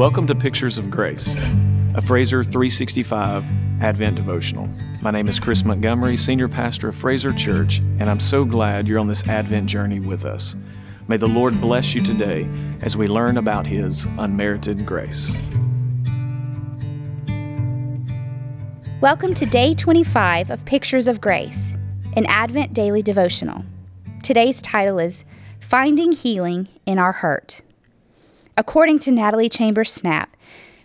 Welcome to Pictures of Grace, a Fraser 365 Advent devotional. My name is Chris Montgomery, Senior Pastor of Fraser Church, and I'm so glad you're on this Advent journey with us. May the Lord bless you today as we learn about His unmerited grace. Welcome to day 25 of Pictures of Grace, an Advent daily devotional. Today's title is Finding Healing in Our Hurt. According to Natalie Chambers Snapp,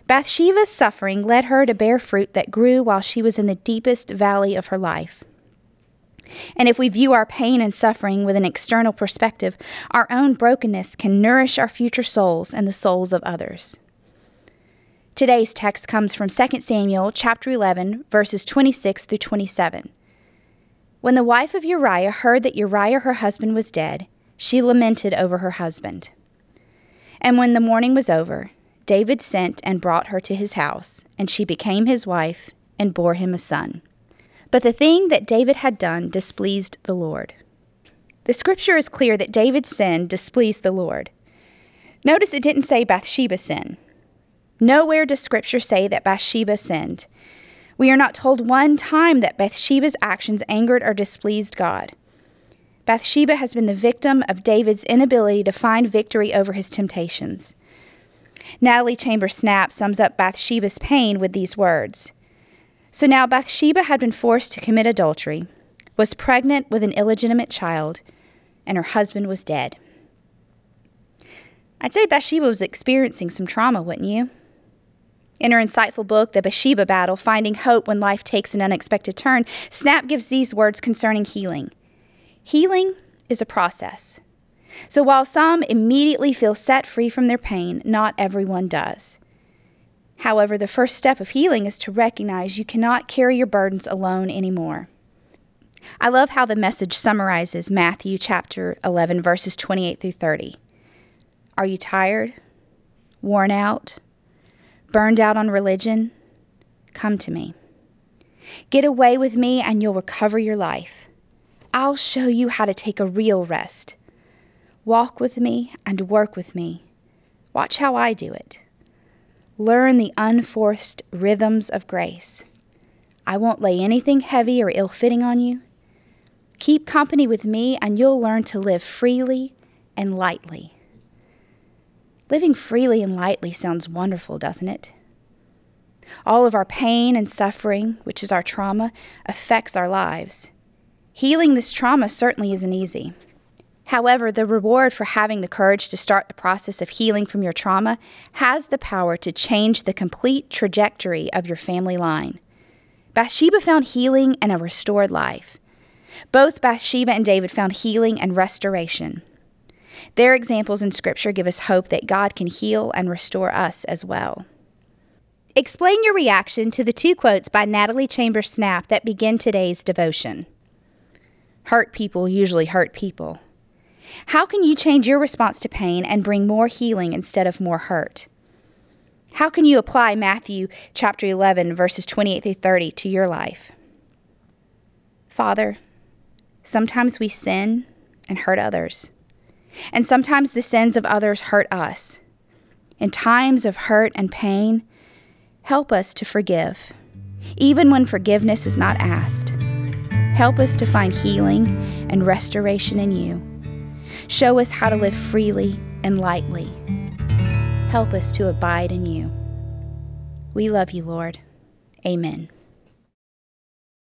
Bathsheba's suffering led her to bear fruit that grew while she was in the deepest valley of her life. And if we view our pain and suffering with an external perspective, our own brokenness can nourish our future souls and the souls of others. Today's text comes from 2 Samuel chapter 11 verses 26 through 27. When the wife of Uriah heard that Uriah her husband was dead, she lamented over her husband. And when the morning was over, David sent and brought her to his house, and she became his wife and bore him a son. But the thing that David had done displeased the Lord. The scripture is clear that David's sin displeased the Lord. Notice it didn't say Bathsheba sinned. Nowhere does scripture say that Bathsheba sinned. We are not told one time that Bathsheba's actions angered or displeased God. Bathsheba has been the victim of David's inability to find victory over his temptations. Natalie Chambers Snapp sums up Bathsheba's pain with these words So now Bathsheba had been forced to commit adultery, was pregnant with an illegitimate child, and her husband was dead. I'd say Bathsheba was experiencing some trauma, wouldn't you? In her insightful book, The Bathsheba Battle Finding Hope When Life Takes an Unexpected Turn, Snapp gives these words concerning healing. Healing is a process. So while some immediately feel set free from their pain, not everyone does. However, the first step of healing is to recognize you cannot carry your burdens alone anymore. I love how the message summarizes Matthew chapter 11, verses 28 through 30. Are you tired? Worn out? Burned out on religion? Come to me. Get away with me, and you'll recover your life. I'll show you how to take a real rest. Walk with me and work with me. Watch how I do it. Learn the unforced rhythms of grace. I won't lay anything heavy or ill fitting on you. Keep company with me, and you'll learn to live freely and lightly. Living freely and lightly sounds wonderful, doesn't it? All of our pain and suffering, which is our trauma, affects our lives. Healing this trauma certainly isn't easy. However, the reward for having the courage to start the process of healing from your trauma has the power to change the complete trajectory of your family line. Bathsheba found healing and a restored life. Both Bathsheba and David found healing and restoration. Their examples in Scripture give us hope that God can heal and restore us as well. Explain your reaction to the two quotes by Natalie Chambers Snapp that begin today's devotion. Hurt people usually hurt people. How can you change your response to pain and bring more healing instead of more hurt? How can you apply Matthew chapter 11 verses 28 through 30 to your life? Father, sometimes we sin and hurt others. And sometimes the sins of others hurt us. In times of hurt and pain, help us to forgive, even when forgiveness is not asked. Help us to find healing and restoration in you. Show us how to live freely and lightly. Help us to abide in you. We love you, Lord. Amen.